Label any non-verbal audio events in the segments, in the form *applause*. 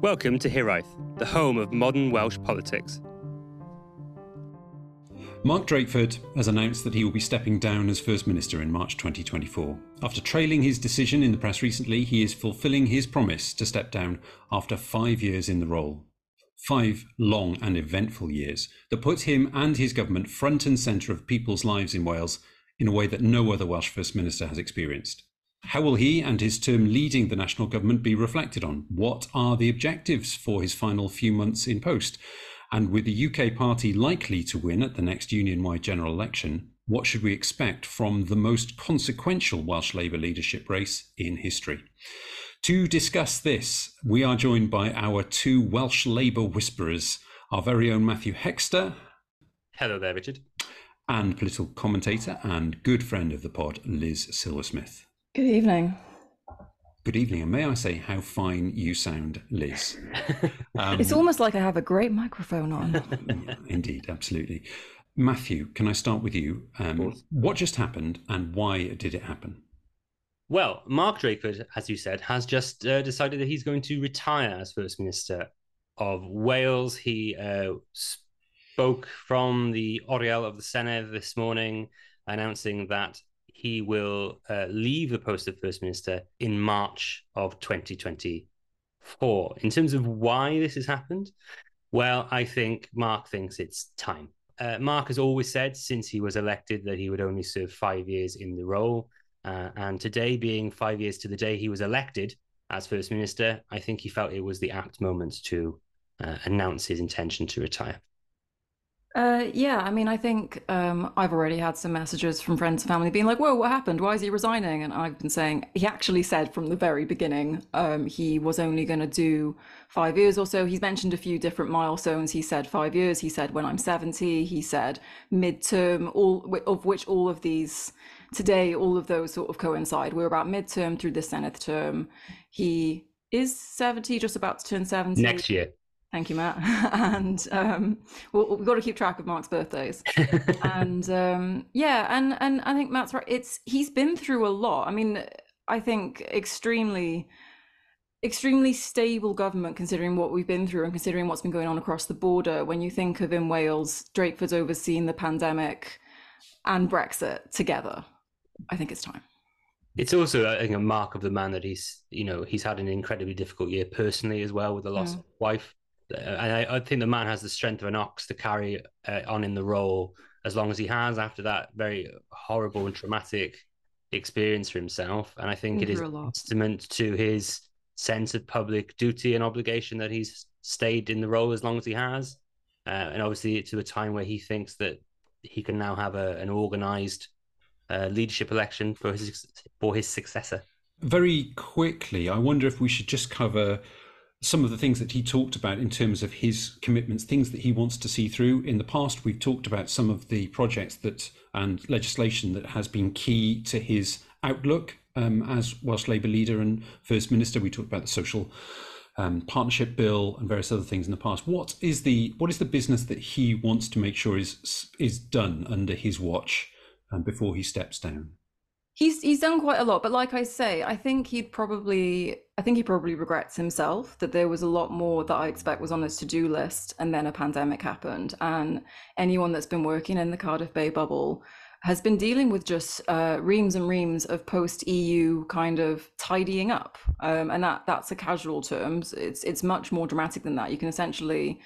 Welcome to Hiraeth, the home of modern Welsh politics. Mark Drakeford has announced that he will be stepping down as First Minister in March 2024. After trailing his decision in the press recently, he is fulfilling his promise to step down after five years in the role. Five long and eventful years that put him and his government front and centre of people's lives in Wales in a way that no other Welsh First Minister has experienced. How will he and his term leading the national government be reflected on? What are the objectives for his final few months in post? And with the UK party likely to win at the next union wide general election, what should we expect from the most consequential Welsh Labour leadership race in history? To discuss this, we are joined by our two Welsh Labour whisperers, our very own Matthew Hexter. Hello there, Richard. And political commentator and good friend of the pod, Liz Silversmith. Good evening. Good evening, and may I say how fine you sound, Liz? *laughs* Um, it's almost like I have a great microphone on. *laughs* indeed, absolutely. Matthew, can I start with you? Um, what just happened, and why did it happen? Well, Mark Drakeford, as you said, has just uh, decided that he's going to retire as First Minister of Wales. He uh, spoke from the Oriel of the Senedd this morning, announcing that he will uh, leave the post of First Minister in March of 2024. In terms of why this has happened, well, I think Mark thinks it's time. Uh, Mark has always said since he was elected that he would only serve five years in the role. Uh, and today, being five years to the day he was elected as First Minister, I think he felt it was the apt moment to uh, announce his intention to retire. Uh, yeah, I mean, I think um, I've already had some messages from friends and family being like, "Whoa, what happened? Why is he resigning?" And I've been saying he actually said from the very beginning um, he was only going to do five years or so. He's mentioned a few different milestones. He said five years. He said when I'm 70. He said midterm. All of which all of these today, all of those sort of coincide. We're about midterm through the Senedd term. He is 70, just about to turn 70 next year. Thank you, Matt. *laughs* and um, we'll, we've got to keep track of Mark's birthdays. and *laughs* um, yeah, and and I think Matt's right. It's he's been through a lot. I mean, I think extremely, extremely stable government considering what we've been through and considering what's been going on across the border. When you think of in Wales, Drakeford's overseen the pandemic and Brexit together. I think it's time. It's also I think, a mark of the man that he's you know he's had an incredibly difficult year personally as well with the loss mm. of wife I, I, think the man has the strength of an ox to carry uh, on in the role as long as he has after that very horrible and traumatic experience for himself. And I think it is a testament to his sense of public duty and obligation that he's stayed in the role as long as he has. Uh, and obviously, to a time where he thinks that he can now have a, an organized uh, leadership election for his for his successor. Very quickly, I wonder if we should just cover some of the things that he talked about in terms of his commitments, things that he wants to see through. In the past, we've talked about some of the projects that and legislation that has been key to his outlook um, as Welsh Labour leader and First Minister. We talked about the social um, partnership bill and various other things in the past. What is the what is the business that he wants to make sure is is done under his watch um, before he steps down? He's he's done quite a lot, but like I say, I think he'd probably I think he probably regrets himself that there was a lot more that I expect was on his to-do list and then a pandemic happened. And anyone that's been working in the Cardiff Bay bubble has been dealing with just uh, reams and reams of post-EU kind of tidying up. Um, and that that's a casual terms. It's it's much more dramatic than that. You can essentially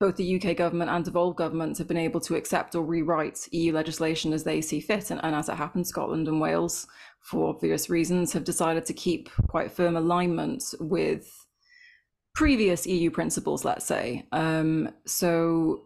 both the UK government and devolved governments have been able to accept or rewrite EU legislation as they see fit. And, and, as it happens, Scotland and Wales, for obvious reasons, have decided to keep quite firm alignment with previous EU principles, let's say. Um, so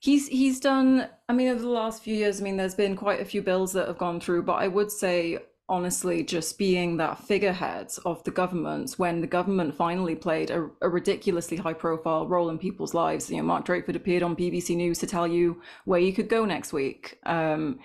he's he's done i mean over the last few years i mean there's been quite a few bills that have gone through but i would say honestly just being that figurehead of the government when the government finally played a, a, ridiculously high profile role in people's lives. You know, Mark Drakeford appeared on BBC News to tell you where you could go next week. Um,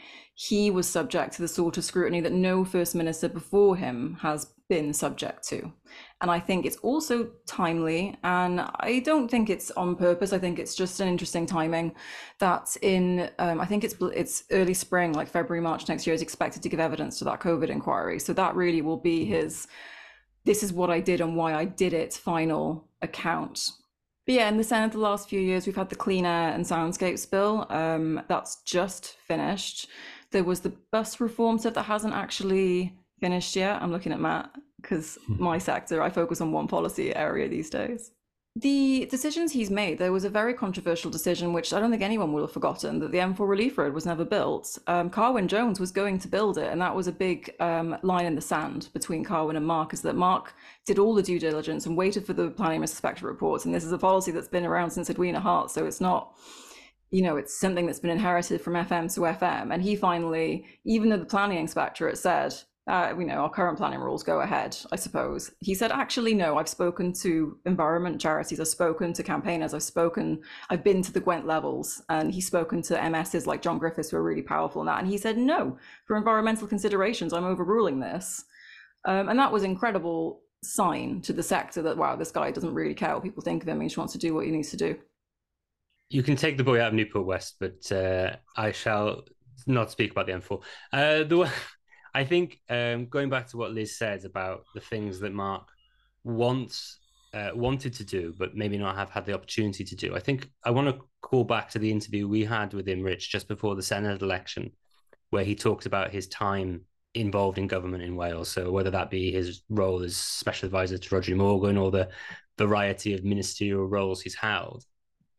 he was subject to the sort of scrutiny that no first minister before him has been subject to. And I think it's also timely, and I don't think it's on purpose. I think it's just an interesting timing that in, um, I think it's it's early spring, like February, March next year, is expected to give evidence to that COVID inquiry. So that really will be his this is what I did and why I did it final account. But yeah, in the Senedd of the last few years, we've had the Clean Air and Soundscapes bill. Um, that's just finished. There was the bus reform stuff that hasn't actually finished yet. I'm looking at Matt because hmm. my sector, I focus on one policy area these days. The decisions he's made, there was a very controversial decision, which I don't think anyone will have forgotten, that the M4 Relief Road was never built. Um, Carwyn Jones was going to build it, and that was a big um, line in the sand between Carwyn and Mark, is that Mark did all the due diligence and waited for the planning inspector reports. And this is a policy that's been around since Edwina Hart, so it's not you know, it's something that's been inherited from FM to FM. And he finally, even though the planning inspector had said, uh, you know, our current planning rules go ahead, I suppose. He said, actually, no, I've spoken to environment charities, I've spoken to campaigners, I've spoken, I've been to the Gwent levels, and he's spoken to MSs like John Griffiths who are really powerful in that. And he said, no, for environmental considerations, I'm overruling this. Um, and that was incredible sign to the sector that, wow, this guy doesn't really care what people think of him. He just wants to do what he needs to do. You can take the boy out of Newport West, but uh, I shall not speak about the M4. Uh, the *laughs* I think um, going back to what Liz said about the things that Mark wants uh, wanted to do, but maybe not have had the opportunity to do. I think I want to call back to the interview we had with him, Rich, just before the Senedd election, where he talked about his time involved in government in Wales. So whether that be his role as special advisor to Rhodri Morgan or the variety of ministerial roles he's held,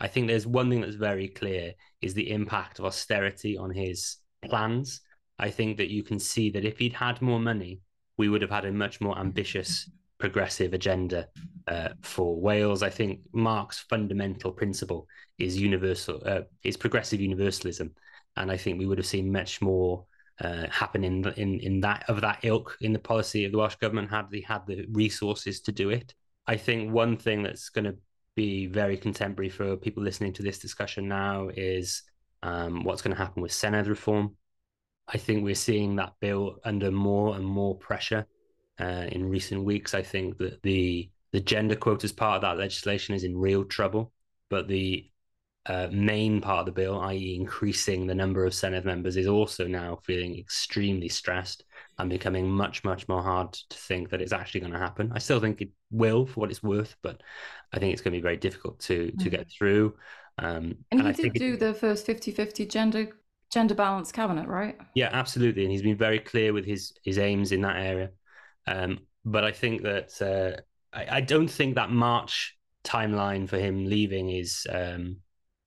I think there's one thing that's very clear is the impact of austerity on his plans I think that you can see that if he'd had more money, we would have had a much more ambitious, progressive agenda uh, for Wales. I think Mark's fundamental principle is universal, uh, is progressive universalism, and I think we would have seen much more uh, happen in, in in that of that ilk in the policy of the Welsh government had they had the resources to do it. I think one thing that's going to be very contemporary for people listening to this discussion now is um, what's going to happen with Senedd reform. I think we're seeing that bill under more and more pressure uh, in recent weeks. I think that the the gender quotas part of that legislation is in real trouble, but the uh, main part of the bill, i.e., increasing the number of Senedd members, is also now feeling extremely stressed and becoming much, much more hard to think that it's actually going to happen. I still think it will, for what it's worth, but I think it's going to be very difficult to to mm. get through. Um, and, and he I did do it, the first 50-50 gender gender balanced cabinet, right? Yeah, absolutely, and he's been very clear with his his aims in that area. Um, but I think that uh, I, I, don't think that March timeline for him leaving is um,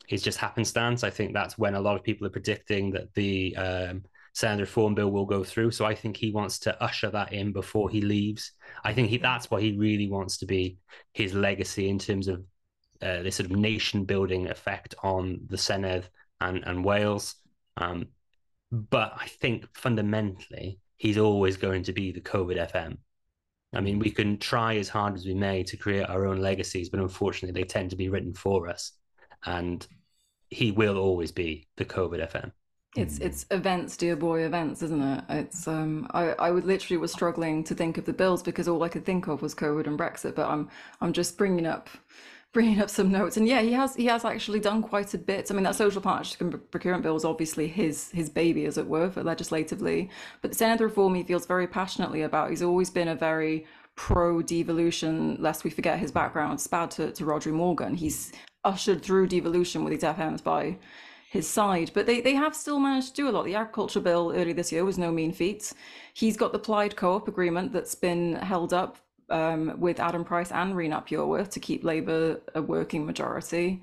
is just happenstance. I think that's when a lot of people are predicting that the um, reform bill will go through. So I think he wants to usher that in before he leaves. I think he, that's what he really wants to be his legacy in terms of uh, this sort of nation building effect on the Senedd and, and Wales. Um, but I think fundamentally, he's always going to be the COVID FM. I mean, we can try as hard as we may to create our own legacies, but unfortunately, they tend to be written for us. And he will always be the COVID FM. It's it's events, dear boy, events, isn't it? It's um, I I would literally was struggling to think of the bills because all I could think of was COVID and Brexit. But I'm I'm just bringing up *laughs* bringing up some notes and yeah he has he has actually done quite a bit i mean that social partnership and procurement bill is obviously his his baby as it were for legislatively but the Senedd reform he feels very passionately about he's always been a very pro devolution lest we forget his background spad to, to Rhodri Morgan he's ushered through devolution with his fms by his side. But they, they have still managed to do a lot. The agriculture bill early this year was no mean feat. He's got the Plaid co-op agreement that's been held up um, with Adam Price and Rhys ap to keep Labour a working majority.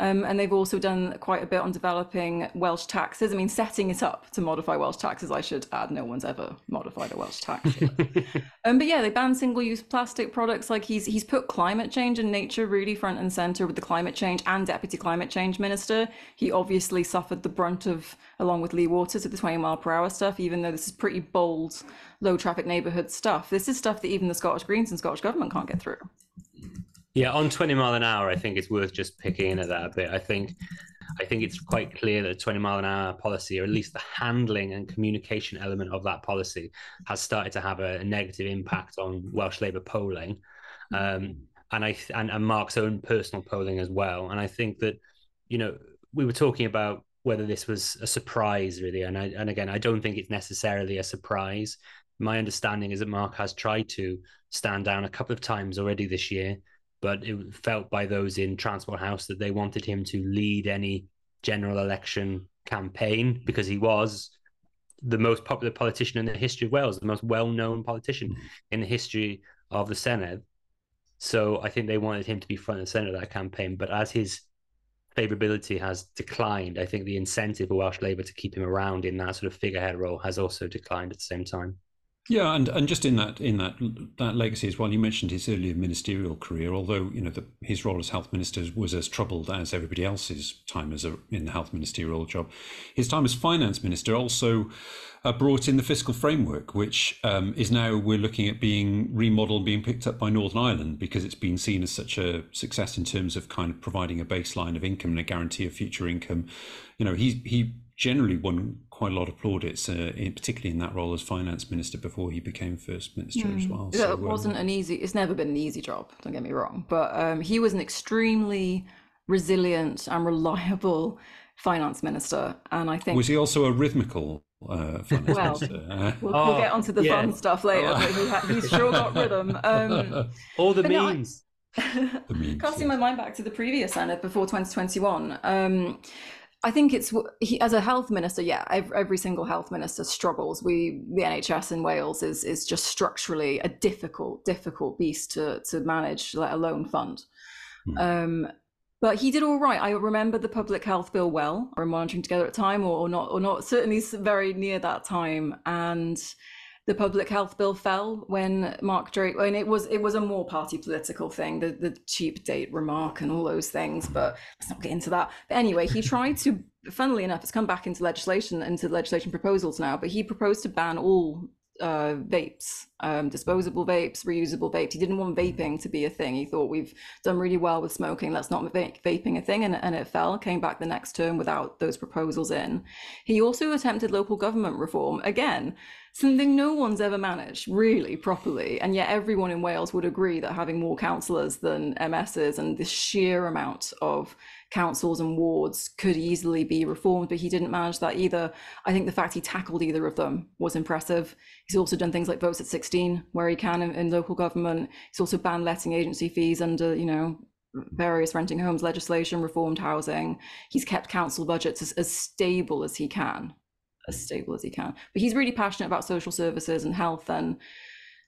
Um, and they've also done quite a bit on developing Welsh taxes. I mean, setting it up to modify Welsh taxes, I should add. No one's ever modified a Welsh tax. *laughs* um, but yeah, they ban single-use plastic products. Like he's he's put climate change and nature really front and center with the climate change and deputy climate change minister. He obviously suffered the brunt of, along with Lee Waters, of the 20 mile per hour stuff. Even though this is pretty bold, low traffic neighbourhood stuff, this is stuff that even the Scottish Greens and Scottish government can't get through. Yeah, on 20 mile an hour, I think it's worth just picking at that a bit. I think I think it's quite clear that the 20 mile an hour policy, or at least the handling and communication element of that policy, has started to have a, negative impact on Welsh Labour polling, um, and I and, and Mark's own personal polling as well. And I think that you know we were talking about whether this was a surprise really, and I, and again I don't think it's necessarily a surprise. My understanding is that Mark has tried to stand down a couple of times already this year, but it felt by those in Transport House that they wanted him to lead any general election campaign because he was the most popular politician in the history of Wales, the most well-known politician mm. in the history of the Senedd. So I think they wanted him to be front and center of that campaign. But as his favorability has declined, I think the incentive for Welsh Labour to keep him around in that sort of figurehead role has also declined at the same time. Yeah, and, and just in that in that that legacy as well, you mentioned his earlier ministerial career. Although you know the, his role as health minister was as troubled as everybody else's time as a, in the health ministerial job, his time as finance minister also uh, brought in the fiscal framework, which um, is now we're looking at being remodeled, being picked up by Northern Ireland because it's been seen as such a success in terms of kind of providing a baseline of income and a guarantee of future income. You know, he he generally won quite a lot of plaudits, uh, in, particularly in that role as finance minister before he became first minister mm. as hmm. well. So, it wasn't um, an easy. It's never been an easy job. Don't get me wrong, but um, he was an extremely resilient and reliable finance minister, and I think was he also a rhythmical uh, well, uh, we'll, *laughs* oh, we'll, get onto the yeah. fun stuff later. Oh. But he ha- he's *laughs* sure got rhythm. Um, All the memes. No, I, the memes casting yeah. my mind back to the previous Senedd before 2021. Um, I think it's he as a health minister. Yeah, every, every, single health minister struggles. We the NHS in Wales is is just structurally a difficult, difficult beast to to manage, let alone fund. Mm. Um, but he did all right. I remember the public health bill well. We are monitoring together at the time, or, or not, or not. Certainly, very near that time, and the public health bill fell when Mark Drake. I mean, it was it was a more party political thing, the the cheap date remark and all those things. But let's not get into that. But anyway, he tried to. Funnily enough, it's come back into legislation, into legislation proposals now. But he proposed to ban all uh, vapes, um, disposable vapes, reusable vapes. He didn't want vaping to be a thing. He thought we've done really well with smoking. Let's not make vaping a thing. And, and it fell, came back the next term without those proposals in. He also attempted local government reform. Again, something no one's ever managed really properly. And yet everyone in Wales would agree that having more councillors than MSs and the sheer amount of councils and wards could easily be reformed, but he didn't manage that either. I think the fact he tackled either of them was impressive. He's also done things like votes at 16 where he can in, in local government. He's also banned letting agency fees under, you know, various renting homes legislation, reformed housing. He's kept council budgets as, as stable as he can, as stable as he can. But he's really passionate about social services and health and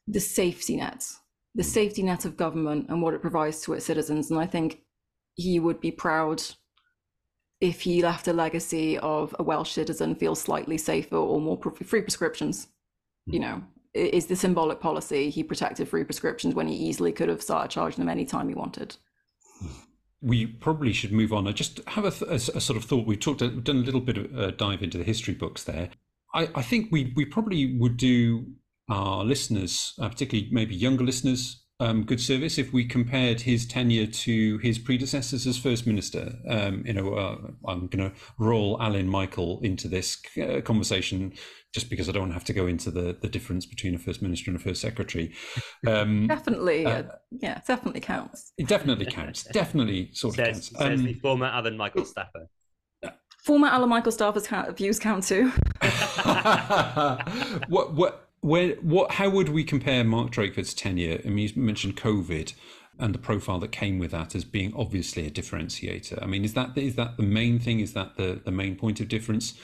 the safety nets, the safety net of government and what it provides to its citizens. And I think he would be proud if he left a legacy of a Welsh citizen feels slightly safer or more free prescriptions. You hmm. know, is the symbolic policy he protected free prescriptions when he easily could have started charging them anytime he wanted. We probably should move on. I just have a, a, a sort of thought. We've talked, we've done a little bit of a dive into the history books there. I, I think we we probably would do our listeners, uh, particularly maybe younger listeners, um, good service if we compared his tenure to his predecessors as first minister. Um, you know, uh, I'm going to roll Alun Michael into this uh, conversation just because I don't have to go into the the difference between a first minister and a first secretary. Um, *laughs* definitely, uh, yeah, definitely counts. It definitely counts. definitely sort says, of counts. Says um, the former Alun Michael Stafford. Former Alun Michael Stafford's views count too. *laughs* what what where, what, how would we compare Mark Drakeford's tenure? I mean, you mentioned COVID and the profile that came with that as being obviously a differentiator. I mean, is that is that the main thing? Is that the, the main point of difference?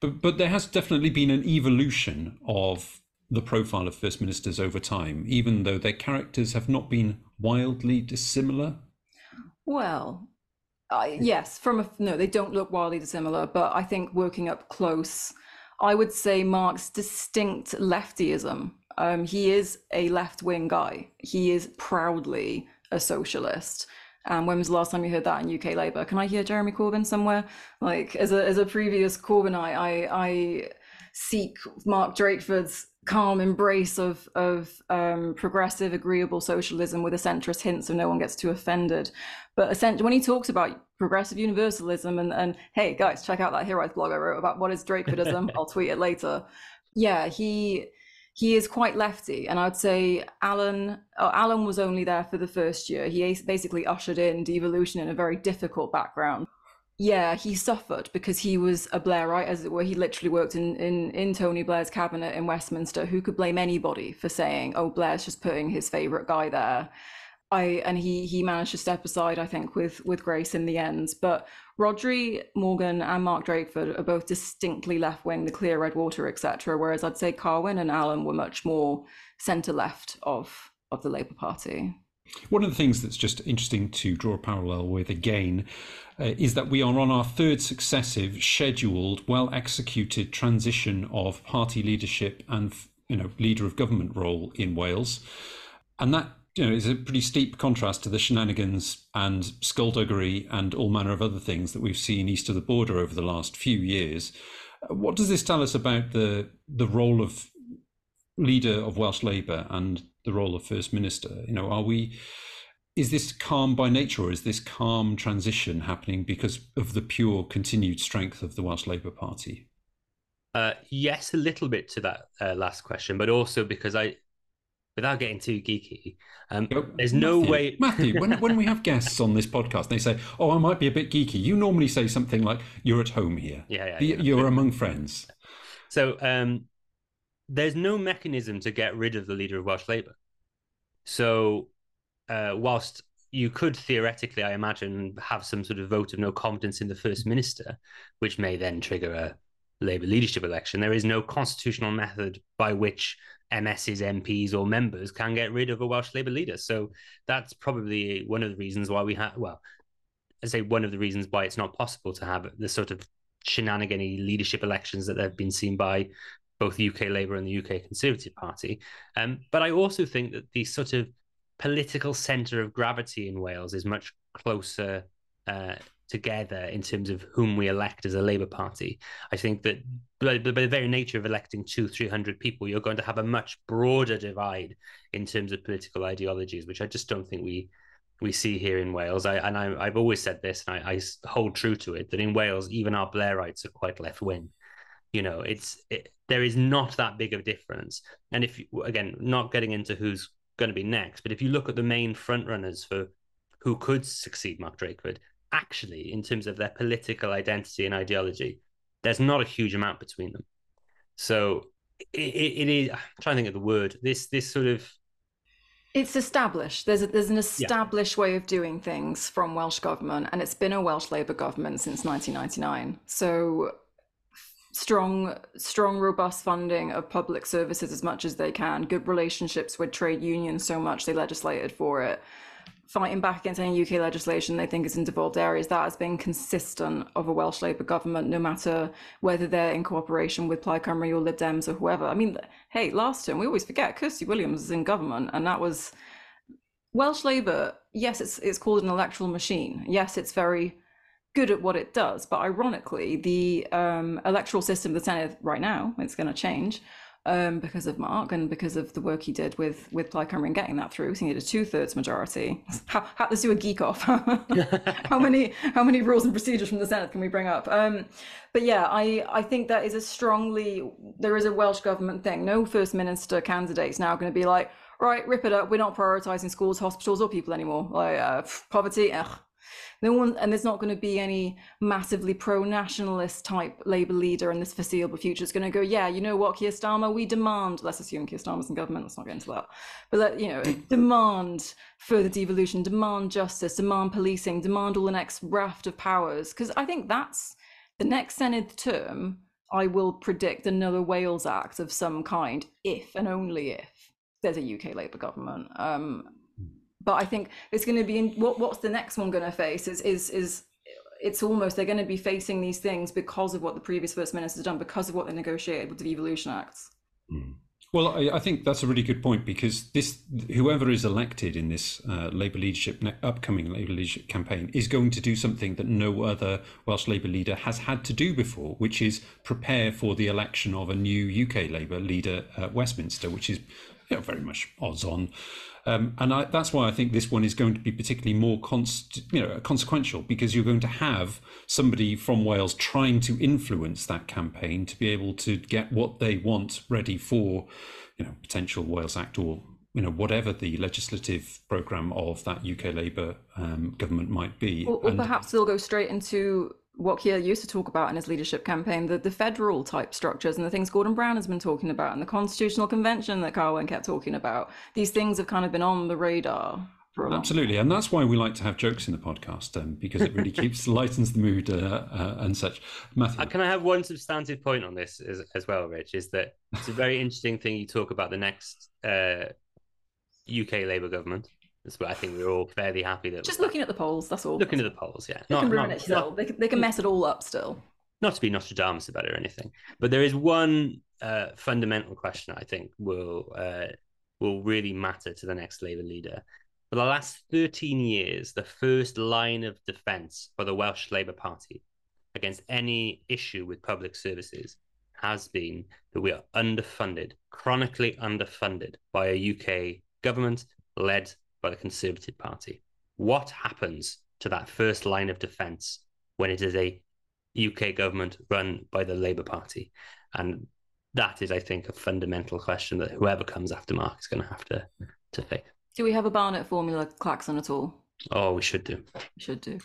But but there has definitely been an evolution of the profile of first ministers over time, even though their characters have not been wildly dissimilar. Well, uh, yes, from a no, they don't look wildly dissimilar, but I think working up close I would say Mark's distinct leftyism. Um, he is a left wing guy. He is proudly a socialist. Um, when was the last time you heard that in UK Labour? Can I hear Jeremy Corbyn somewhere? Like as a as a previous Corbynite, I I seek Mark Drakeford's calm embrace of of um, progressive, agreeable socialism with a centrist hint, so no one gets too offended. But essentially, when he talks about progressive universalism and and hey guys, check out that Hiraeth blog I wrote about what is Drakefordism. *laughs* I'll tweet it later. Yeah, he he is quite lefty, and I'd say Alan uh, Alun was only there for the first year. He basically ushered in devolution in a very difficult background. Yeah, he suffered because he was a Blairite, as it were. He literally worked in, in, in Tony Blair's cabinet in Westminster. Who could blame anybody for saying, "Oh, Blair's just putting his favorite guy there"? I and he he managed to step aside, I think, with with grace in the end. But Rhodri Morgan and Mark Drakeford are both distinctly left wing, the clear red water, etc. Whereas I'd say Carwyn and Alun were much more centre left of of the Labour Party. One of the things that's just interesting to draw a parallel with again uh, is that we are on our third successive scheduled, well executed transition of party leadership and you know leader of government role in Wales, and that you know is a pretty steep contrast to the shenanigans and skullduggery and all manner of other things that we've seen east of the border over the last few years. What does this tell us about the the role of leader of Welsh Labour and the role of First Minister? You know, are we is this calm by nature or is this calm transition happening because of the pure continued strength of the Welsh Labour Party? Uh, yes, a little bit to that uh, last question, but also because I, without getting too geeky, um, there's Matthew, no way. *laughs* Matthew, when, when we have guests on this podcast, they say, "Oh, I might be a bit geeky." You normally say something like, "You're at home here. Yeah, yeah, yeah. You're among friends." So um, there's no mechanism to get rid of the leader of Welsh Labour. So, uh, whilst you could theoretically, I imagine, have some sort of vote of no confidence in the first minister, which may then trigger a Labour leadership election, there is no constitutional method by which MSs, MPs, or members can get rid of a Welsh Labour leader. So that's probably one of the reasons why we have, well, I say one of the reasons why it's not possible to have the sort of shenanigan leadership elections that have been seen by both UK Labour and the UK Conservative Party. Um, but I also think that the sort of political centre of gravity in Wales is much closer uh, together in terms of whom we elect as a Labour Party. I think that by, by the very nature of electing two, three hundred people, you're going to have a much broader divide in terms of political ideologies, which I just don't think we we see here in Wales. I and I, have always said this, and I, I, hold true to it that in Wales, even our Blairites are quite left wing. You know, it's it, there is not that big of a difference. And if again, not getting into who's going to be next, but if you look at the main front runners for who could succeed Mark Drakeford, actually, in terms of their political identity and ideology, there's not a huge amount between them. So it, it is. I'm trying to think of the word. This this sort of it's established. There's a, there's an established yeah. way of doing things from Welsh government, and it's been a Welsh Labour government since 1999. So strong strong robust funding of public services as much as they can good relationships with trade unions so much they legislated for it. Fighting back against any uk legislation they think is in devolved areas that has been consistent of a welsh labour government no matter whether they're in cooperation with plaid cymru or lib dems or whoever. I mean hey last term we always forget kirsty williams is in government and that was welsh labour yes it's it's called an electoral machine. Yes it's very good at what it does. But ironically, the um, electoral system of the Senedd right now, it's going to change um, because of Mark and because of the work he did with with and getting that through. So he needed a two thirds majority. How, how, let's do a geek off. *laughs* how many how many rules and procedures from the Senedd can we bring up? Um, but yeah, I I think that is a strongly there is a Welsh government thing. No first minister candidates now going to be like. Right, rip it up. We're not prioritizing schools, hospitals, or people anymore. Like uh, poverty, ugh, no one, and there's not going to be any massively pro-nationalist type Labour leader in this foreseeable future. It's going to go, yeah, you know what, Keir Starmer, we demand. Let's assume Keir Starmer's in government. Let's not get into that. But let, you know, *clears throat* demand further devolution, demand justice, demand policing, demand all the next raft of powers. Because I think that's the next Senedd term. I will predict another Wales Act of some kind, if and only if there's a UK Labour government. Um, but I think it's going to be in, what what's the next one going to face is is is it's almost they're going to be facing these things because of what the previous first minister has done because of what they negotiated with the devolution acts. Mm. Well, I, I, think that's a really good point because this, whoever is elected in this uh, Labour leadership upcoming Labour leadership campaign is going to do something that no other Welsh Labour leader has had to do before, which is prepare for the election of a new UK Labour leader at Westminster, which is you know, very much odds on. Um, and I, that's why I think this one is going to be particularly more const, you know, consequential because you're going to have somebody from Wales trying to influence that campaign to be able to get what they want ready for, you know, potential Wales Act or you know whatever the legislative program of that UK Labour um, government might be. Or, or perhaps they'll go straight into what Keir used to talk about in his leadership campaign, the, the federal type structures and the things Gordon Brown has been talking about and the constitutional convention that Carwyn kept talking about. These things have kind of been on the radar Absolutely, and that's why we like to have jokes in the podcast um, because it really keeps *laughs* lightens the mood uh, uh, and such. Matthew, uh, can I have one substantive point on this as, as, well, Rich? Is that it's a very interesting thing you talk about the next uh, UK Labour government. That's what I think we're all fairly happy that just looking at the polls. That's all. Looking at the polls, yeah. They not, can ruin not, it still. Not, they, can, they can mess it all up still. Not to be Nostradamus about it or anything, but there is one uh, fundamental question I think will uh, will really matter to the next Labour leader for the last 13 years, the first line of defence for the Welsh Labour Party against any issue with public services has been that we are underfunded, chronically underfunded by a UK government led by the Conservative Party. What happens to that first line of defence when it is a UK government run by the Labour Party? And that is, I think, a fundamental question that whoever comes after Mark is going to have to to fix. Do we have a Barnett formula klaxon at all? Oh, we should do. We should do.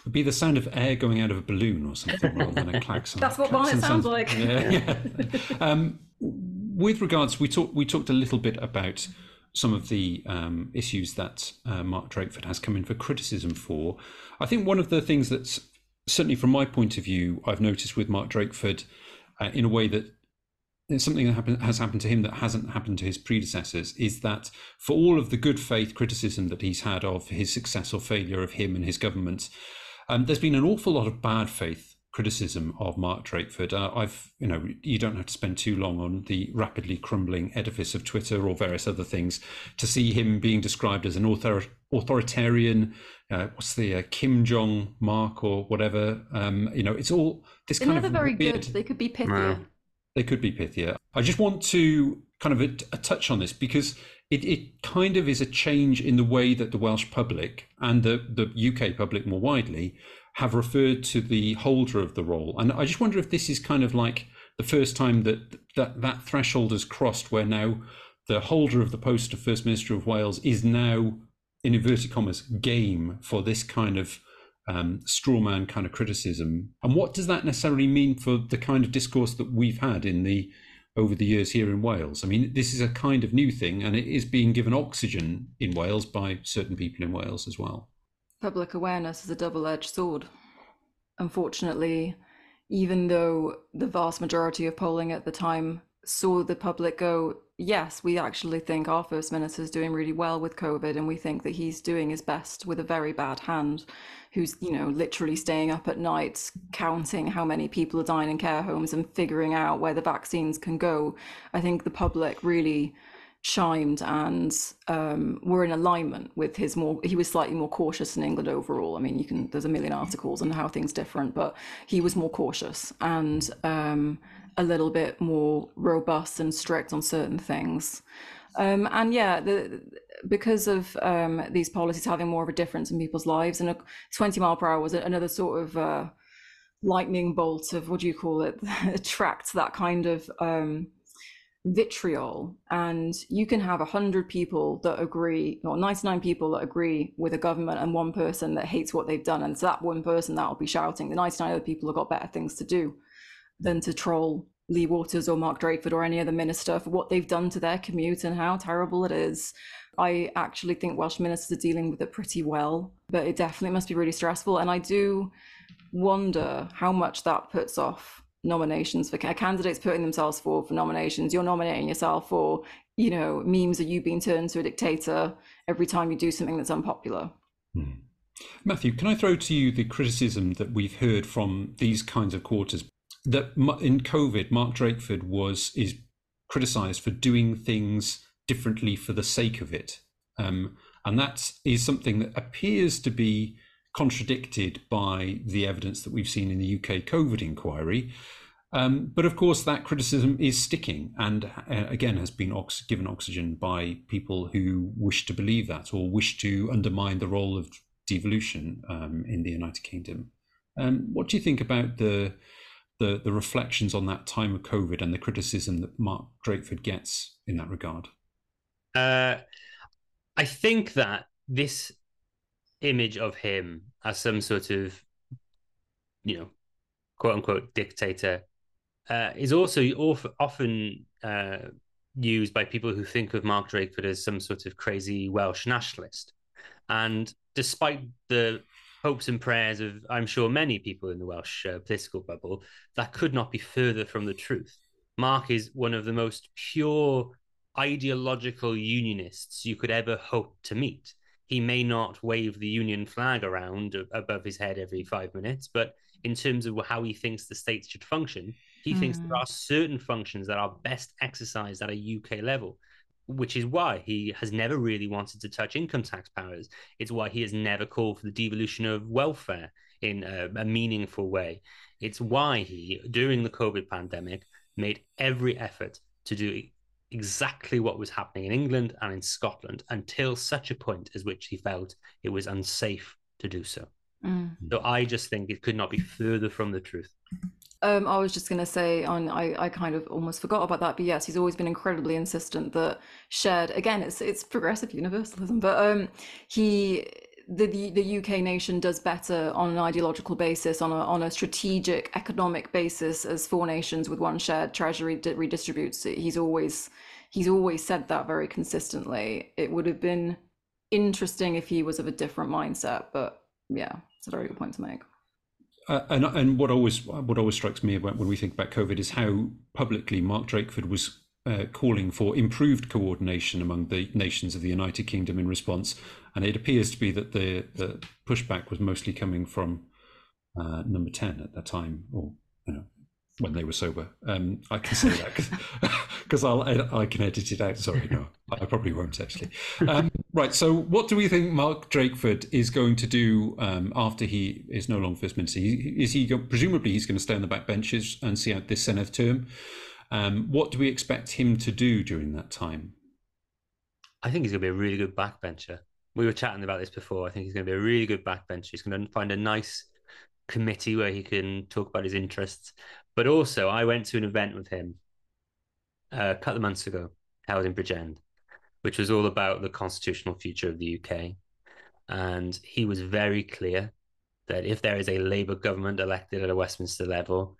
It'd be the sound of air going out of a balloon or something rather than a klaxon. *laughs* That's what klaxon Barnett sounds, sounds like. *laughs* Yeah. yeah. *laughs* um, with regards, we talked we talked a little bit about some of the um, issues that uh, Mark Drakeford has come in for criticism for. I think one of the things that's certainly from my point of view, I've noticed with Mark Drakeford, uh, in a way that it's something that happen, has happened to him that hasn't happened to his predecessors is that for all of the good faith criticism that he's had of his success or failure of him and his government, um, there's been an awful lot of bad faith criticism of Mark Drakeford. Uh, I've, you know, you don't have to spend too long on the rapidly crumbling edifice of Twitter or various other things to see him being described as an author- authoritarian. Uh, what's the uh, Kim Jong Mark or whatever? Um, you know, it's all this They're kind never of very weird... good. They could be pithier. They could be pithier. I just want to kind of a, a touch on this because it, it kind of is a change in the way that the Welsh public and the, the UK public more widely have referred to the holder of the role. And I just wonder if this is kind of like the first time that that, that threshold is crossed where now the holder of the post of First Minister of Wales is now, in inverted commas, game for this kind of um, straw man kind of criticism. And what does that necessarily mean for the kind of discourse that we've had in the over the years here in Wales? I mean, this is a kind of new thing, and it is being given oxygen in Wales by certain people in Wales as well. Public awareness is a double-edged sword. Unfortunately, even though the vast majority of polling at the time saw the public go, yes, we actually think our First Minister is doing really well with COVID, and we think that he's doing his best with a very bad hand who's you know literally staying up at night counting how many people are dying in care homes and figuring out where the vaccines can go i think the public really chimed and um, were in alignment with his more he was slightly more cautious in england overall. I mean you can there's a million articles on how things different but he was more cautious and um, a little bit more robust and strict on certain things. Um, and yeah, the, because of um, these policies having more of a difference in people's lives, and a 20 mile per hour was another sort of uh, lightning bolt of what do you call it? *laughs* attracts that kind of um, vitriol. And you can have 100 people that agree, or 99 people that agree with a government, and one person that hates what they've done. And so that one person that will be shouting. The 99 other people have got better things to do than to troll Lee Waters or Mark Drakeford or any other minister for what they've done to their commute and how terrible it is. I actually think Welsh ministers are dealing with it pretty well, but it definitely must be really stressful. And I do wonder how much that puts off nominations for candidates putting themselves forward for nominations. You're nominating yourself for, you know, memes of you being turned to a dictator every time you do something that's unpopular. Hmm. Matthew, can I throw to you the criticism that we've heard from these kinds of quarters that in COVID, Mark Drakeford was is criticised for doing things differently for the sake of it, um, and that is something that appears to be contradicted by the evidence that we've seen in the UK COVID inquiry. Um, but of course, that criticism is sticking, and uh, again has been ox- given oxygen by people who wish to believe that or wish to undermine the role of devolution um, in the United Kingdom. Um, what do you think about the the the reflections on that time of COVID and the criticism that Mark Drakeford gets in that regard? Uh, I think that this image of him as some sort of you know, quote unquote dictator, uh, is also often uh, used by people who think of Mark Drakeford as some sort of crazy Welsh nationalist. And despite the hopes and prayers of, I'm sure, many people in the Welsh uh, political bubble, that could not be further from the truth. Mark is one of the most pure ideological unionists you could ever hope to meet. He may not wave the union flag around above his head every five minutes, but in terms of how he thinks the state should function, he mm. thinks there hmm. are certain functions that are best exercised at a UK level, which is why he has never really wanted to touch income tax powers. It's why he has never called for the devolution of welfare in a, a meaningful way. It's why he, during the COVID pandemic, made every effort to do exactly what was happening in England and in Scotland until such a point as which he felt it was unsafe to do so. Mm. So I just think it could not be further from the truth. Um, I was just going to say, on I, I kind of almost forgot about that, but yes, he's always been incredibly insistent that shared. Again, it's it's progressive universalism, but um, he the, the, UK nation does better on an ideological basis, on a on a strategic economic basis, as four nations with one shared treasury redistributes. He's always he's always said that very consistently. It would have been interesting if he was of a different mindset, but yeah, it's a very good point to make. Uh, and and what always what always strikes me when we think about COVID is how publicly Mark Drakeford was uh, calling for improved coordination among the nations of the United Kingdom in response, and it appears to be that the the pushback was mostly coming from uh, number ten at that time, or you know when they were sober. Um, I can say that because *laughs* I'll I can edit it out. Sorry, no, I probably won't actually. Um, right. So, what do we think Mark Drakeford is going to do um, after he is no longer first minister? Is he presumably he's going to stay on the back benches and see out this Senedd term? Um, what do we expect him to do during that time? I think he's going to be a really good backbencher. We were chatting about this before. I think he's going to be a really good backbencher. He's going to find a nice committee where he can talk about his interests. But also, I went to an event with him uh, a couple of months ago, held in Bridgend, which was all about the constitutional future of the UK. And he was very clear that if there is a Labour government elected at a Westminster level,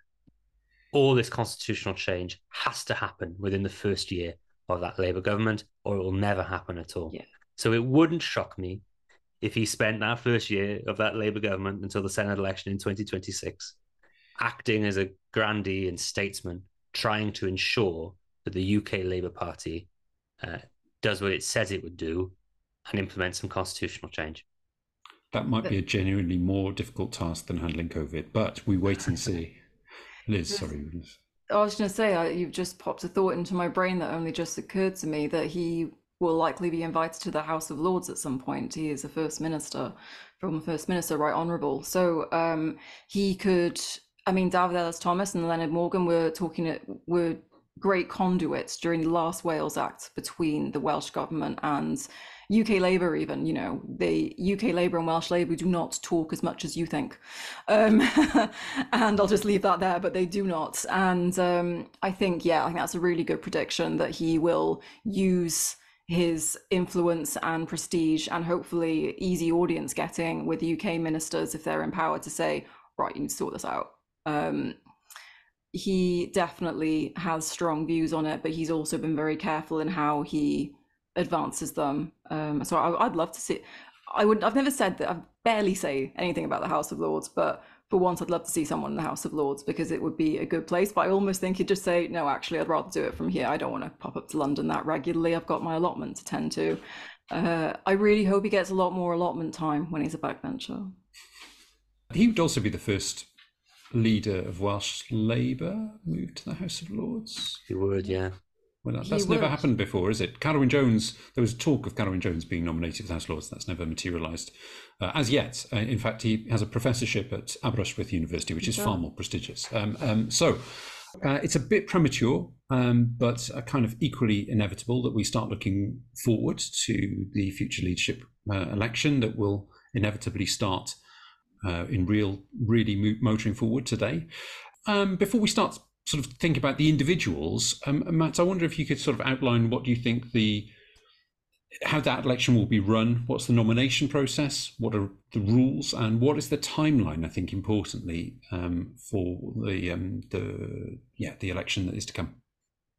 all this constitutional change has to happen within the first year of that Labour government, or it will never happen at all. Yeah. So it wouldn't shock me if he spent that first year of that Labour government until the Senedd election in 2026 acting as a grandee and statesman, trying to ensure that the UK Labour Party uh, does what it says it would do and implement some constitutional change. That might be a genuinely more difficult task than handling COVID, but we wait and see. Liz, sorry. Liz. I was going to say, you've just popped a thought into my brain that only just occurred to me that he will likely be invited to the House of Lords at some point. He is a First Minister, from First Minister, right honourable. So um, he could I mean, Dafydd Elis-Thomas and Eluned Morgan were talking were great conduits during the last Wales Act between the Welsh government and UK Labour, even, you know, the UK Labour and Welsh Labour do not talk as much as you think. Um, *laughs* and I'll just leave that there, but they do not. And um, I think, yeah, I think that's a really good prediction that he will use his influence and prestige and hopefully easy audience getting with UK ministers if they're empowered to say, right, you need to sort this out um, he definitely has strong views on it, but he's also been very careful in how he advances them. Um, so I, would love to see. I would. I've never said that. I barely say anything about the House of Lords, but for once, I'd love to see someone in the House of Lords because it would be a good place. But I almost think he'd just say, "No, actually, I'd rather do it from here. I don't want to pop up to London that regularly. I've got my allotment to tend to." Uh, I really hope he gets a lot more allotment time when he's a backbencher. He would also be the first leader of Welsh Labour moved to the House of Lords? He would, yeah. Well, that, that's never happened before, is it? Carwyn Jones, there was talk of Carwyn Jones being nominated for the House of Lords. That's never materialised uh, as yet. Uh, in fact, he has a professorship at Aberystwyth University, which is far more prestigious. Um, um, so uh, it's a bit premature, um, but kind of equally inevitable that we start looking forward to the future leadership uh, election that will inevitably start uh, in real, really motoring forward today. Um, before we start sort of think about the individuals, um, Matt, I wonder if you could sort of outline what do you think the how that election will be run, what's the nomination process, what are the rules, and what is the timeline? I think importantly um, for the um, the yeah the election that is to come.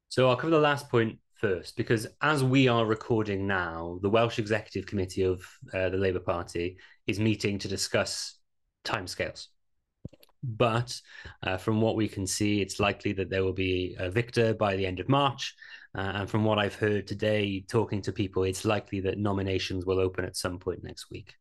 So I'll cover the last point first, because as we are recording now, the Welsh Executive Committee of uh, the Labour Party is meeting to discuss timescales. But uh, from what we can see, it's likely that there will be a victor by the end of March. Uh, and from what I've heard today, talking to people, it's likely that nominations will open at some point next week.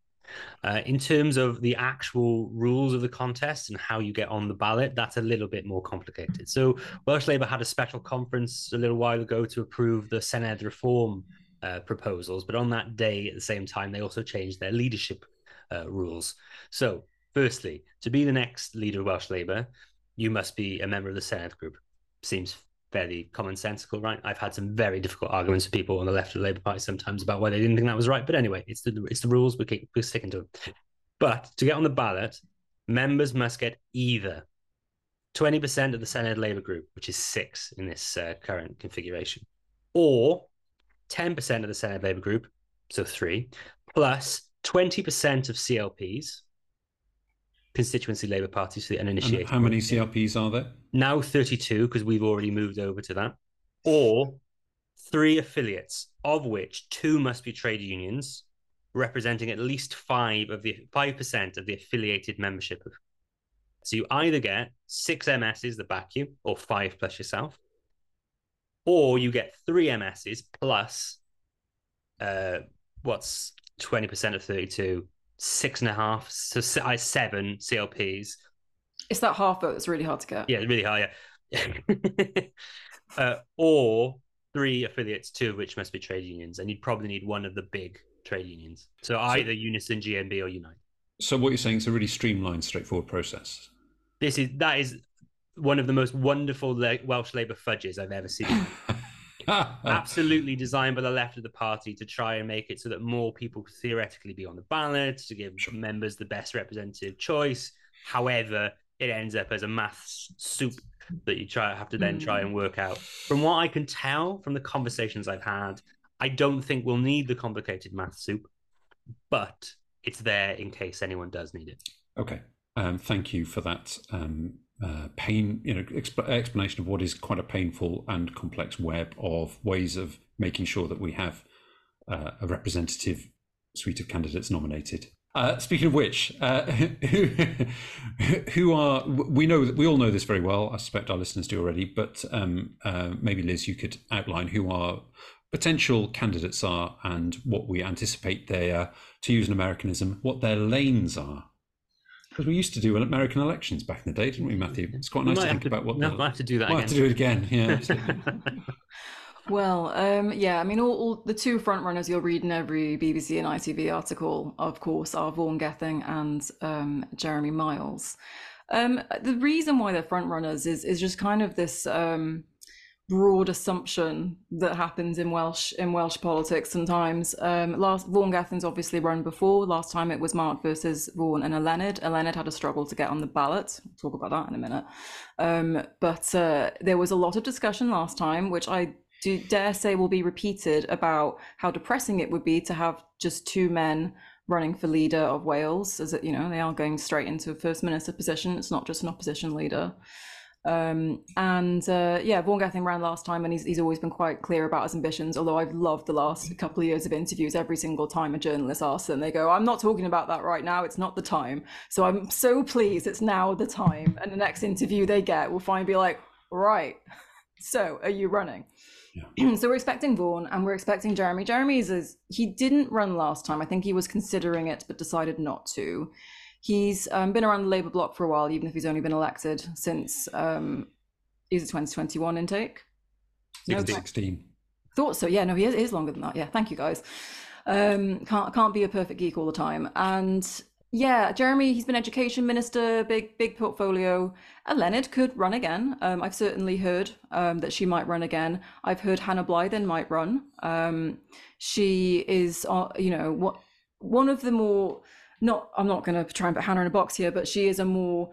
Uh, in terms of the actual rules of the contest and how you get on the ballot, that's a little bit more complicated. So, Welsh Labour had a special conference a little while ago to approve the Senedd reform uh, proposals, but on that day, at the same time, they also changed their leadership uh, rules. So, firstly, to be the next leader of Welsh Labour, you must be a member of the Senedd group. Seems fairly commonsensical, right? I've had some very difficult arguments with people on the left of the Labour Party sometimes about why they didn't think that was right. But anyway, it's the it's the rules. We keep we're sticking to them. But to get on the ballot, members must get either 20% of the Senedd Labour group, which is six in this uh, current configuration, or 10% of the Senedd Labour group, so three, plus 20% of CLPs, constituency Labour parties, so the uninitiated. And how many CLPs are there? now 32 because we've already moved over to that, or three affiliates, of which two must be trade unions, representing at least five of the five percent of the affiliated membership. So you either get six MSs that back you, or five plus yourself, or you get three MSs plus uh, what's twenty percent of thirty-two, six and a half, so I seven CLPs it's that half vote that's really hard to get. Yeah, really hard. Yeah. *laughs* uh, or three affiliates, two of which must be trade unions, and you'd probably need one of the big trade unions. So either Unison, GMB, or Unite. So what you're saying is a really streamlined, straightforward process. This is that is one of the most wonderful Welsh Labour fudges I've ever seen. *laughs* *laughs* Absolutely designed by the left of the party to try and make it so that more people could theoretically be on the ballot to give sure. members the best representative choice. However, it ends up as a maths soup that you try have to then try and work out. From what I can tell from the conversations I've had, I don't think we'll need the complicated math soup, but it's there in case anyone does need it. Okay. Um, thank you for that um, uh, pain, you know, exp- explanation of what is quite a painful and complex web of ways of making sure that we have uh, a representative suite of candidates nominated. Uh, speaking of which, uh, who, *laughs* who are we know we all know this very well. I suspect our listeners do already, but um, uh, maybe Liz, you could outline who our potential candidates are and what we anticipate their, to use an Americanism, what their lanes are. Because we used to do American elections back in the day, didn't we, Matthew? It's quite nice to think to, about what. No, we'll have to do that. We'll again. have to do it again. Yeah. *laughs* Well, um, yeah, I mean, all, all, the two frontrunners you'll read in every BBC and ITV article, of course, are Vaughan Gething and um, Jeremy Miles. Um, the reason why they're frontrunners is is just kind of this um, broad assumption that happens in Welsh in Welsh politics sometimes. Um, last Vaughan Gething's obviously run before. Last time it was Mark versus Vaughan and Eluned. Eluned had a struggle to get on the ballot. We'll talk about that in a minute. Um, but uh, there was a lot of discussion last time, which I do dare say will be repeated about how depressing it would be to have just two men running for leader of Wales, as it, you know, they are going straight into a first minister position. It's not just an opposition leader. Um, and uh, yeah, Vaughan Gething ran last time, and he's, he's always been quite clear about his ambitions. Although I've loved the last couple of years of interviews, every single time a journalist asks them, they go, "I'm not talking about that right now. It's not the time." So I'm so pleased it's now the time. And the next interview they get will finally be like, "Right, so are you running?" Yeah. *clears throat* so we're expecting Vaughan and we're expecting Jeremy. Jeremy's is he didn't run last time. I think he was considering it but decided not to. He's um, been around the Labour bloc for a while, even if he's only been elected since um, is it 2021 intake? 16. Thought so. Yeah, no, he is, is longer than that. Yeah, thank you guys. Um, can't can't be a perfect geek all the time. And yeah, Jeremy, he's been education minister, big big portfolio. Eluned could run again. Um, I've certainly heard um, that she might run again. I've heard Hannah Blythyn might run. Um, she is, uh, you know, what one of the more not. I'm not going to try and put Hannah in a box here, but she is a more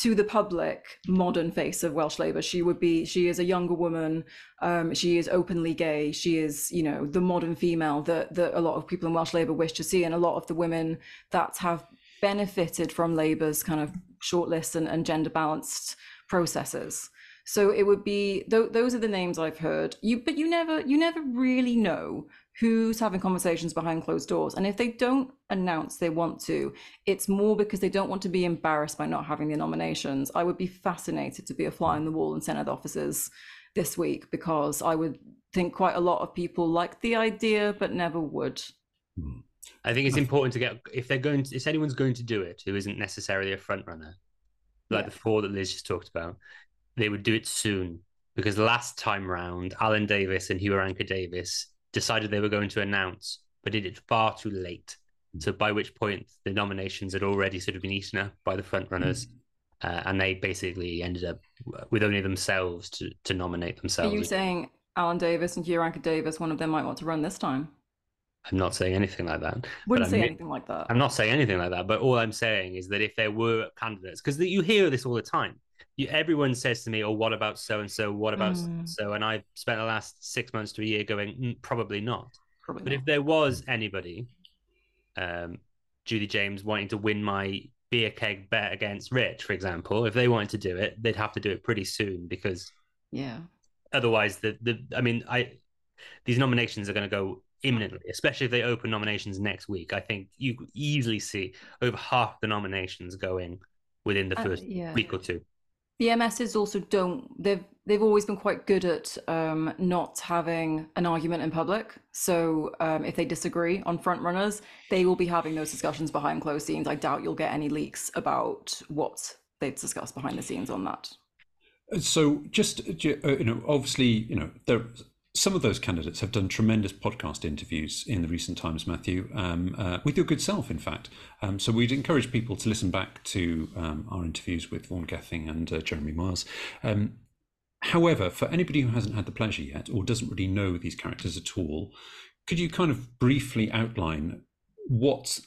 to the public modern face of Welsh Labour. She would be she is a younger woman. Um, she is openly gay. She is you know the modern female that that a lot of people in Welsh Labour wish to see, and a lot of the women that have benefited from Labour's kind of shortlist and, and gender balanced processes. So it would be th- those are the names I've heard. You but you never you never really know who's having conversations behind closed doors. And if they don't announce they want to, it's more because they don't want to be embarrassed by not having the nominations. I would be fascinated to be a fly on the wall in Senedd offices this week because I would think quite a lot of people like the idea but never would. Hmm. I think it's important to get if they're going to if anyone's going to do it who isn't necessarily a front runner, like Yeah. the four that Liz just talked about, they would do it soon because last time round, Alun Davies and Hugh Davis decided they were going to announce, but did it far too late. So by which point the nominations had already sort of been eaten up by the front runners, uh, and they basically ended up with only themselves to to nominate themselves. Are you saying Alun Davies and Hugh Davis, one of them might want to run this time? I'm not saying anything like that. Wouldn't say anything like that. I'm not saying anything like that, but all I'm saying is that if there were candidates, because you hear this all the time, you, everyone says to me, "Oh, what about so and so? What about Mm. so?" And I've spent the last six months to a year going, mm, probably not. Probably But not. if there was anybody, um, Julie James wanting to win my beer keg bet against Rich, for example, if they wanted to do it, they'd have to do it pretty soon because yeah. otherwise, the the I mean, I these nominations are going to go imminently, especially if they open nominations next week. I think you could easily see over half the nominations going within the Uh, first yeah. week or two. The MSs also don't they've they've always been quite good at um, not having an argument in public. So um, if they disagree on front runners, they will be having those discussions behind closed scenes. I doubt you'll get any leaks about what they've discussed behind the scenes on that. So, just uh, you know, obviously, you know, there some of those candidates have done tremendous podcast interviews in the recent times, Matthew, um, uh, with your good self, in fact. Um, so, we'd encourage people to listen back to um, our interviews with Vaughan Gething and uh, Jeremy Miles. Um, however, for anybody who hasn't had the pleasure yet or doesn't really know these characters at all, could you kind of briefly outline what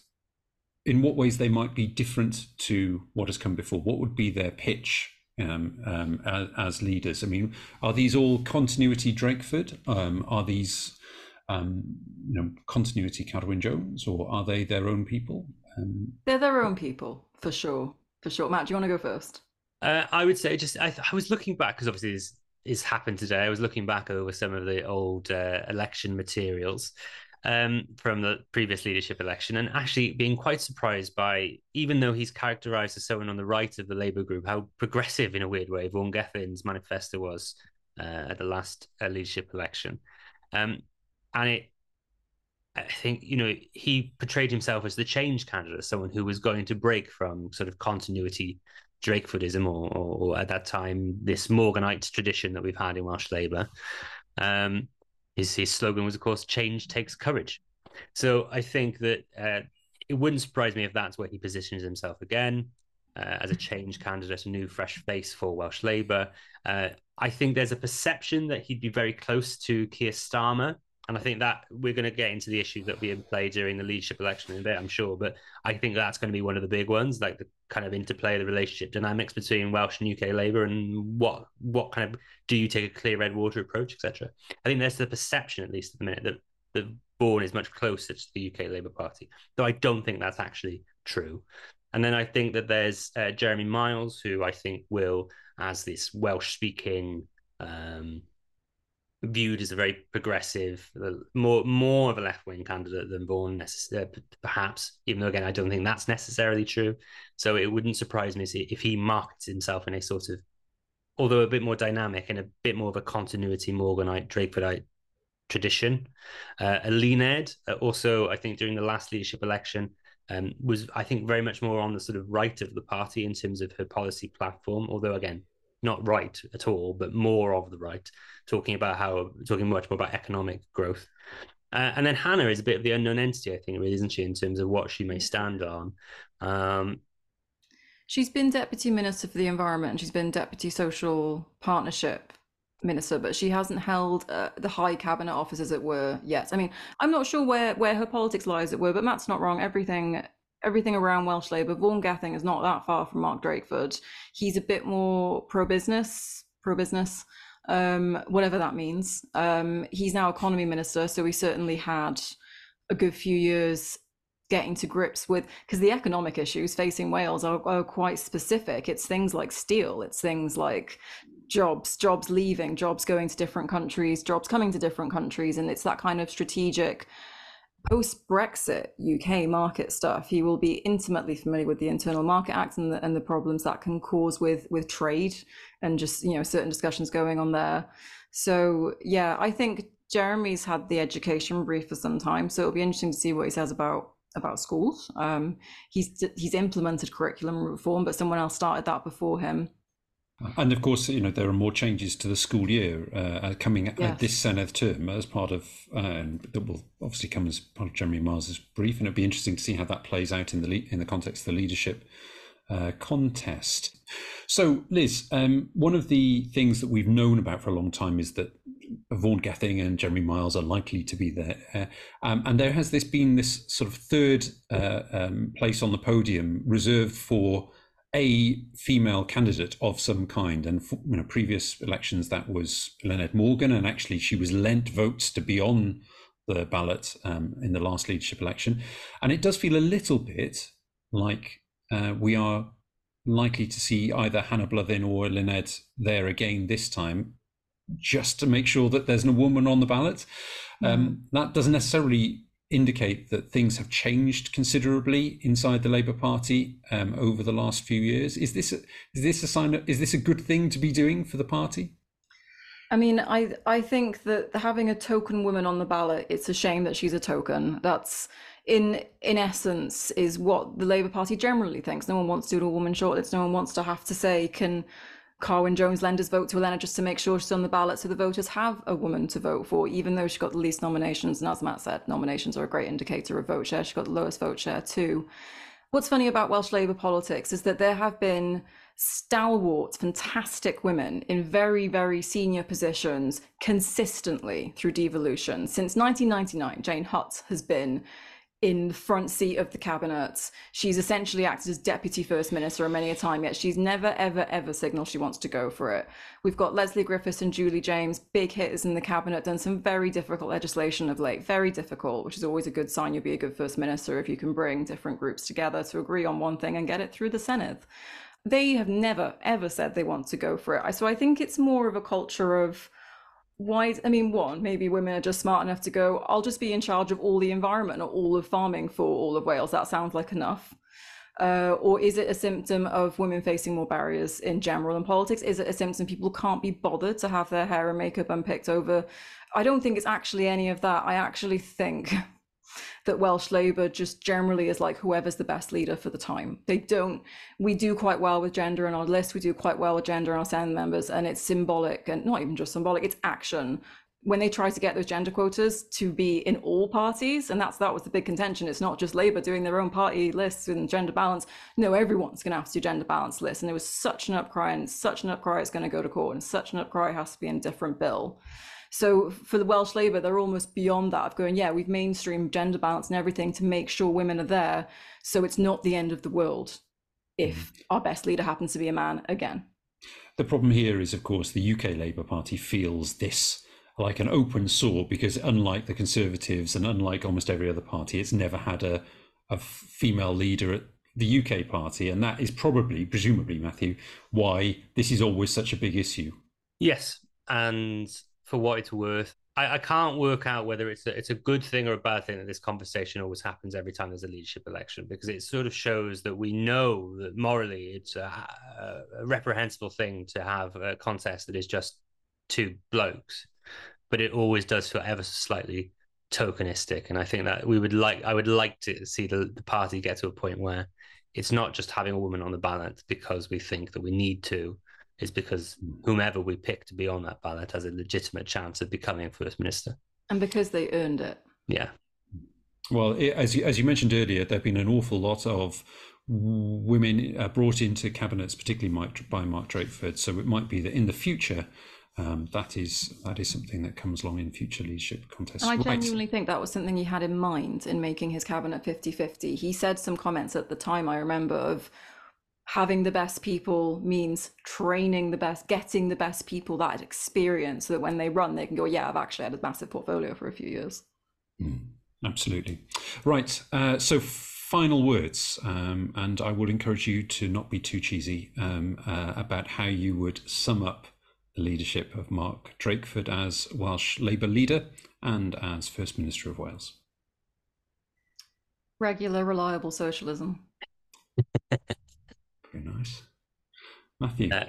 in what ways they might be different to what has come before? What would be their pitch um, um, as, as leaders? I mean, are these all continuity Drakeford? Um, are these um, you know continuity Carwyn Jones, or are they their own people? Um, They're their own people for sure. For sure. Matt, do you want to go first? Uh, I would say just I, I was looking back because obviously this is happened today. I was looking back over some of the old uh, election materials um, from the previous leadership election, and actually being quite surprised by, even though he's characterised as someone on the right of the Labour group, how progressive in a weird way Vaughan Gething's manifesto was uh, at the last uh, leadership election, um, and it. I think you know he portrayed himself as the change candidate, someone who was going to break from sort of continuity Drakefordism, or, or, or at that time, this Morganite tradition that we've had in Welsh Labour. Um, his, his slogan was, of course, change takes courage. So I think that uh, it wouldn't surprise me if that's where he positions himself again uh, as a change candidate, a new fresh face for Welsh Labour. Uh, I think there's a perception that he'd be very close to Keir Starmer. And I think that we're going to get into the issue that we in play during the leadership election in a bit, I'm sure. But I think that's going to be one of the big ones, like the kind of interplay, the relationship dynamics between Welsh and UK Labour, and what what kind of do you take a clear red water approach, etc. I think there's the perception, at least at the minute, that the Vaughan is much closer to the UK Labour Party, though I don't think that's actually true. And then I think that there's uh, Jeremy Miles, who I think will, as this Welsh-speaking. Um, viewed as a very progressive, uh, more more of a left wing candidate than Vaughan, uh, perhaps. Even though again, I don't think that's necessarily true. So it wouldn't surprise me if he markets himself in a sort of, although a bit more dynamic and a bit more of a continuity Morganite Drakefordite tradition. Uh, Eluned, uh, also I think during the last leadership election. Um, was I think very much more on the sort of right of the party in terms of her policy platform, although again not right at all, but more of the right, talking about how talking much more about economic growth. Uh, and then Hannah is a bit of the unknown entity, I think, really, isn't she, in terms of what she may stand on. Um, She's been deputy minister for the environment and she's been deputy social partnership minister, but she hasn't held uh, the high cabinet office, as it were, yet. I mean, I'm not sure where where her politics lies, as it were, but Matt's not wrong. Everything everything around Welsh Labour. Vaughan Gething is not that far from Mark Drakeford. He's a bit more pro business, pro business, um, whatever that means. Um, he's now economy minister, so we certainly had a good few years getting to grips with because the economic issues facing Wales are, are quite specific. It's things like steel, it's things like jobs, jobs leaving, jobs going to different countries, jobs coming to different countries, and it's that kind of strategic post Brexit UK market stuff. He will be intimately familiar with the Internal Market Act and the, and the problems that can cause with with trade and just you know certain discussions going on there. So yeah, I think Jeremy's had the education brief for some time, so it'll be interesting to see what he says about about schools. Um, he's he's implemented curriculum reform, but someone else started that before him. And of course, you know there are more changes to the school year uh, coming yes. at this Senedd term as part of um, that will obviously come as part of Jeremy Miles's brief, and it'll be interesting to see how that plays out in the in the context of the leadership uh, contest. So, Liz, um, one of the things that we've known about for a long time is that Vaughan Gething and Jeremy Miles are likely to be there. Uh, um, and there has this been this sort of third uh, um, place on the podium reserved for a female candidate of some kind. And for, you know, previous elections, that was Eluned Morgan, and actually she was lent votes to be on the ballot um, in the last leadership election. And it does feel a little bit like uh, we are likely to see either Hannah Blythyn or Lynette there again this time just to make sure that there's no woman on the ballot. Um, mm. That doesn't necessarily indicate that things have changed considerably inside the Labour Party um, over the last few years. Is this a, is this a sign? Of, is this a good thing to be doing for the party? I mean, I I think that having a token woman on the ballot, it's a shame that she's a token. That's in in essence is what the Labour Party generally thinks. No one wants to do a woman shortlist. No one wants to have to say, can Carwyn Jones Lender's vote to Eluned just to make sure she's on the ballot so the voters have a woman to vote for, even though she got the least nominations. And as Matt said, nominations are a great indicator of vote share. She got the lowest vote share too. What's funny about Welsh Labour politics is that there have been stalwart, fantastic women in very, very senior positions consistently through devolution. Since 1999, Jane Hutt has been in the front seat of the cabinet. She's essentially acted as deputy first minister many a time, yet she's never, ever, ever signaled she wants to go for it. We've got Lesley Griffiths and Julie James, big hitters in the cabinet, done some very difficult legislation of late, very difficult, which is always a good sign you'll be a good first minister if you can bring different groups together to agree on one thing and get it through the Senedd. They have never, ever said they want to go for it. So I think it's more of a culture of why i mean one maybe women are just smart enough to go i'll just be in charge of all the environment or all of farming for all of wales. That sounds like enough. Uh, or is it a symptom of women facing more barriers in general in politics? Is it a symptom people can't be bothered to have their hair and makeup unpicked over? I don't think it's actually any of that. I actually think that Welsh Labour just generally is like whoever's the best leader for the time. They don't, we do quite well with gender on our list, we do quite well with gender on our Senedd members, and it's symbolic and not even just symbolic, it's action. When they try to get those gender quotas to be in all parties, and that's that was the big contention. It's not just Labour doing their own party lists and gender balance. No, everyone's going to have to do gender balance lists, and there was such an upcry, and such an upcry it's going to go to court, and such an upcry has to be in a different bill. So for the Welsh Labour, they're almost beyond that of going, yeah, we've mainstreamed gender balance and everything to make sure women are there. So it's not the end of the world if mm. our best leader happens to be a man again. The problem here is, of course, the UK Labour Party feels this like an open sore because, unlike the Conservatives and unlike almost every other party, it's never had a, a female leader at the UK party. And that is probably, presumably, Matthew, why this is always such a big issue. Yes. And for what it's worth. I, I, can't work out whether it's a, it's a good thing or a bad thing that this conversation always happens every time there's a leadership election because it sort of shows that we know that morally it's a, a reprehensible thing to have a contest that is just two blokes, but it always does feel ever so slightly tokenistic. And I think that we would like I would like to see the, the party get to a point where it's not just having a woman on the ballot because we think that we need to is because whomever we pick to be on that ballot has a legitimate chance of becoming first minister. And because they earned it. Yeah. Well, as you, as you mentioned earlier, there have been an awful lot of women uh, brought into cabinets, particularly by Mark Drakeford. So it might be that in the future, um, that is that is something that comes along in future leadership contests. And I genuinely right. think that was something he had in mind in making his cabinet 50-50. He said some comments at the time I remember of having the best people means training the best, getting the best people that experience so that when they run, they can go, yeah, I've actually had a massive portfolio for a few years. Mm, absolutely. Right. Uh, so final words, um, and I would encourage you to not be too cheesy um, uh, about how you would sum up the leadership of Mark Drakeford as Welsh Labour leader and as First Minister of Wales? Regular, reliable socialism. *laughs* Very nice. Matthew. Uh,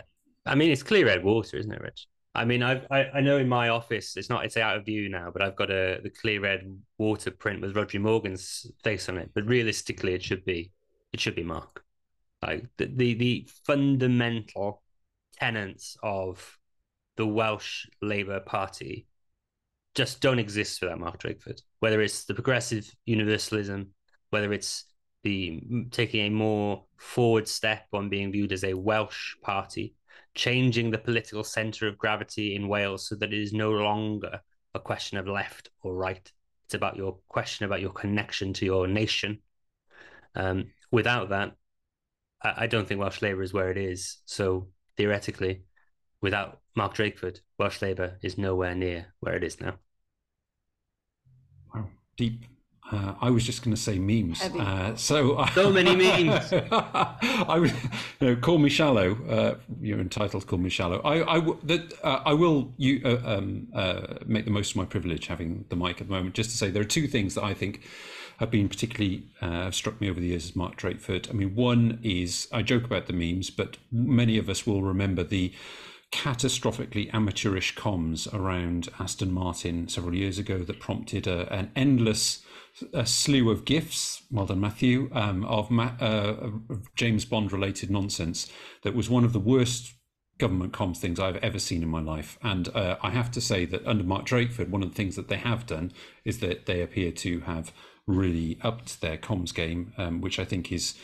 I mean, it's clear red water, isn't it, Rich? I mean, I've, I, I know in my office it's not it's out of view now, but I've got a the clear red water print with Rhodri Morgan's face on it. But realistically, it should be it should be Mark. Like the the, the fundamental tenets of the Welsh Labour Party just don't exist without Mark Drakeford. Whether it's the progressive universalism, whether it's the taking a more forward step on being viewed as a Welsh party, changing the political centre of gravity in Wales so that it is no longer a question of left or right. It's about your question about your connection to your nation. Um, without that, I, I don't think Welsh Labour is where it is. So theoretically, without Mark Drakeford, Welsh Labour is nowhere near where it is now. Wow, deep. Uh, I was just going to say memes. Uh, so so many memes. *laughs* I would, you know, call me shallow. Uh, you're entitled to call me shallow. I I, that, uh, I will you uh, um, uh, make the most of my privilege having the mic at the moment. Just to say there are two things that I think have been particularly have struck me over the years as Mark Drakeford. I mean, one is I joke about the memes, but many of us will remember the catastrophically amateurish comms around Aston Martin several years ago that prompted a, an endless a slew of gifts. Well done, Matthew. Um, of, Ma- uh, James Bond related nonsense that was one of the worst government comms things I've ever seen in my life. And uh, I have to say that under Mark Drakeford, one of the things that they have done is that they appear to have really upped their comms game, um, which I think is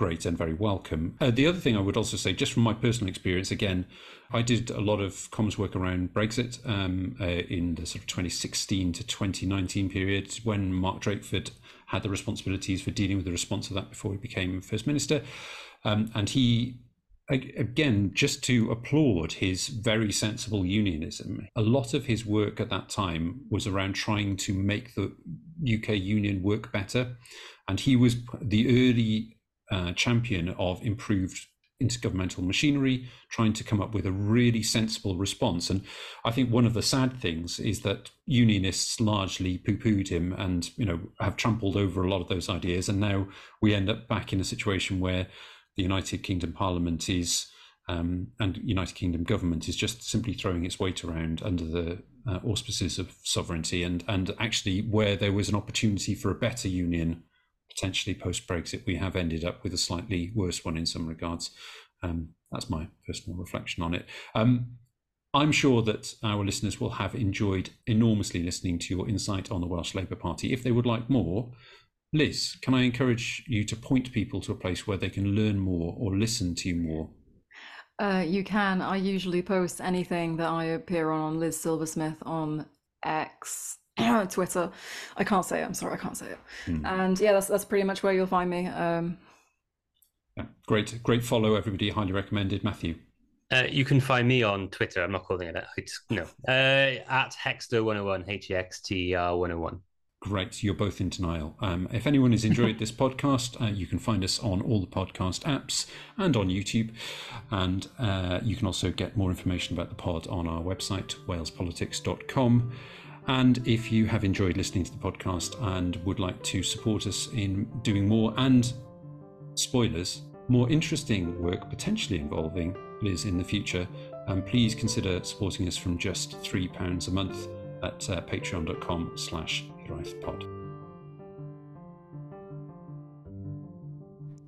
great and very welcome. Uh, the other thing I would also say, just from my personal experience, again, I did a lot of comms work around Brexit um, uh, in the sort of 2016 to 2019 period when Mark Drakeford had the responsibilities for dealing with the response of that before he became First Minister. Um, and he again, just to applaud his very sensible unionism. A lot of his work at that time was around trying to make the UK union work better. And he was the early uh, champion of improved intergovernmental machinery, trying to come up with a really sensible response. And I think one of the sad things is that unionists largely poo-pooed him and you know have trampled over a lot of those ideas. And now we end up back in a situation where the United Kingdom Parliament is um, and United Kingdom government is just simply throwing its weight around under the uh, auspices of sovereignty and and actually where there was an opportunity for a better union potentially post Brexit, we have ended up with a slightly worse one in some regards. Um, that's my personal reflection on it. Um, I'm sure that our listeners will have enjoyed enormously listening to your insight on the Welsh Labour Party. If they would like more, Liz, can I encourage you to point people to a place where they can learn more or listen to you more? Uh, you can. I usually post anything that I appear on on Liz Silversmith on X, *clears throat* Twitter. I can't say it. I'm sorry, I can't say it. Mm. And yeah, that's that's pretty much where you'll find me. Um, yeah, great, great follow, everybody. Highly recommended, Matthew. Uh, you can find me on Twitter. I'm not calling it that. It's, no, uh, at Hexter101, H E X T E R 101. Great, you're both in denial. Um, if anyone has enjoyed this *laughs* podcast, uh, you can find us on all the podcast apps and on YouTube. And uh, you can also get more information about the pod on our website, walespolitics.com. And if you have enjoyed listening to the podcast and would like to support us in doing more and spoilers, more interesting work potentially involving Liz in the future, um, please consider supporting us from just £3 a month at uh, patreon.com slash pod.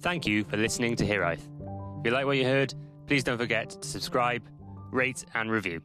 Thank you for listening to Hiraeth. If you like what you heard, please don't forget to subscribe, rate and review.